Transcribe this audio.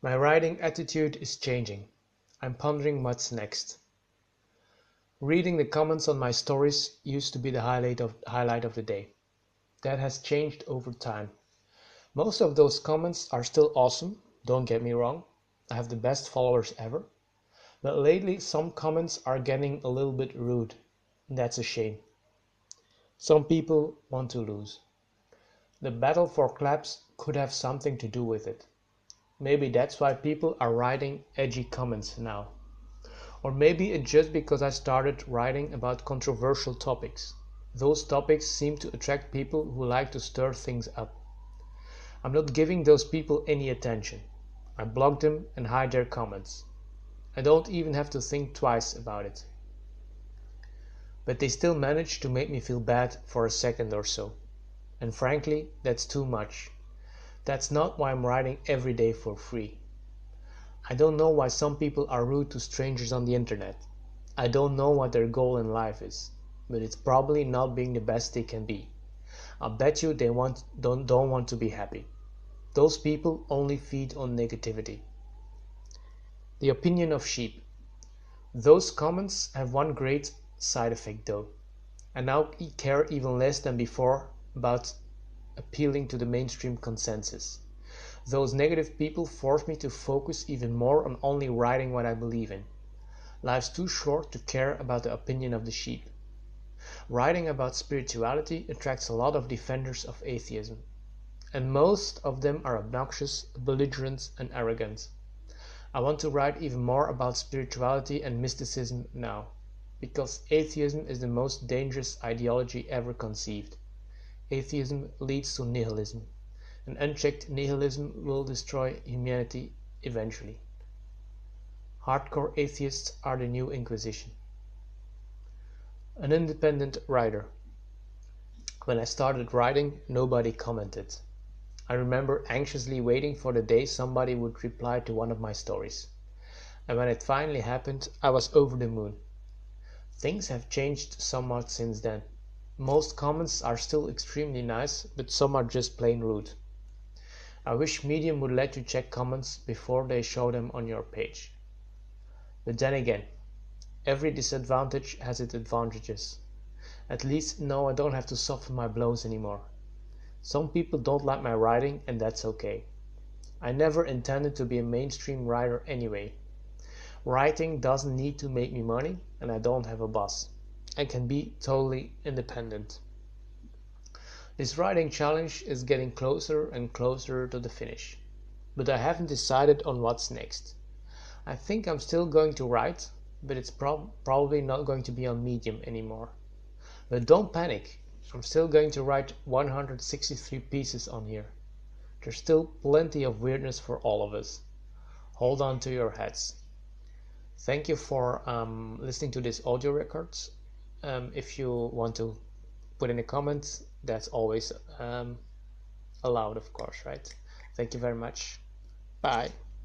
My writing attitude is changing. I'm pondering what's next. Reading the comments on my stories used to be the highlight of, highlight of the day. That has changed over time. Most of those comments are still awesome, don't get me wrong. I have the best followers ever. But lately some comments are getting a little bit rude. That's a shame. Some people want to lose. The battle for claps could have something to do with it. Maybe that's why people are writing edgy comments now. Or maybe it's just because I started writing about controversial topics. Those topics seem to attract people who like to stir things up. I'm not giving those people any attention. I block them and hide their comments. I don't even have to think twice about it. But they still manage to make me feel bad for a second or so. And frankly, that's too much. That's not why I'm writing every day for free. I don't know why some people are rude to strangers on the internet. I don't know what their goal in life is, but it's probably not being the best they can be. I'll bet you they want, don't, don't want to be happy. Those people only feed on negativity. The opinion of sheep. Those comments have one great side effect though. I now care even less than before about appealing to the mainstream consensus. Those negative people force me to focus even more on only writing what I believe in. Life's too short to care about the opinion of the sheep. Writing about spirituality attracts a lot of defenders of atheism, and most of them are obnoxious, belligerent, and arrogant. I want to write even more about spirituality and mysticism now, because atheism is the most dangerous ideology ever conceived. Atheism leads to nihilism, and unchecked nihilism will destroy humanity eventually. Hardcore atheists are the new Inquisition. An independent writer. When I started writing, nobody commented. I remember anxiously waiting for the day somebody would reply to one of my stories. And when it finally happened, I was over the moon. Things have changed somewhat since then. Most comments are still extremely nice, but some are just plain rude. I wish Medium would let you check comments before they show them on your page. But then again, every disadvantage has its advantages. At least now I don't have to soften my blows anymore. Some people don't like my writing and that's okay. I never intended to be a mainstream writer anyway. Writing doesn't need to make me money and I don't have a boss. I can be totally independent. This writing challenge is getting closer and closer to the finish, but I haven't decided on what's next. I think I'm still going to write, but it's prob probably not going to be on Medium anymore. But don't panic, I'm still going to write 163 pieces on here. There's still plenty of weirdness for all of us. Hold on to your hats. Thank you for um, listening to this audio records um, if you want to put in a comment that's always um, allowed of course right? Thank you very much. Bye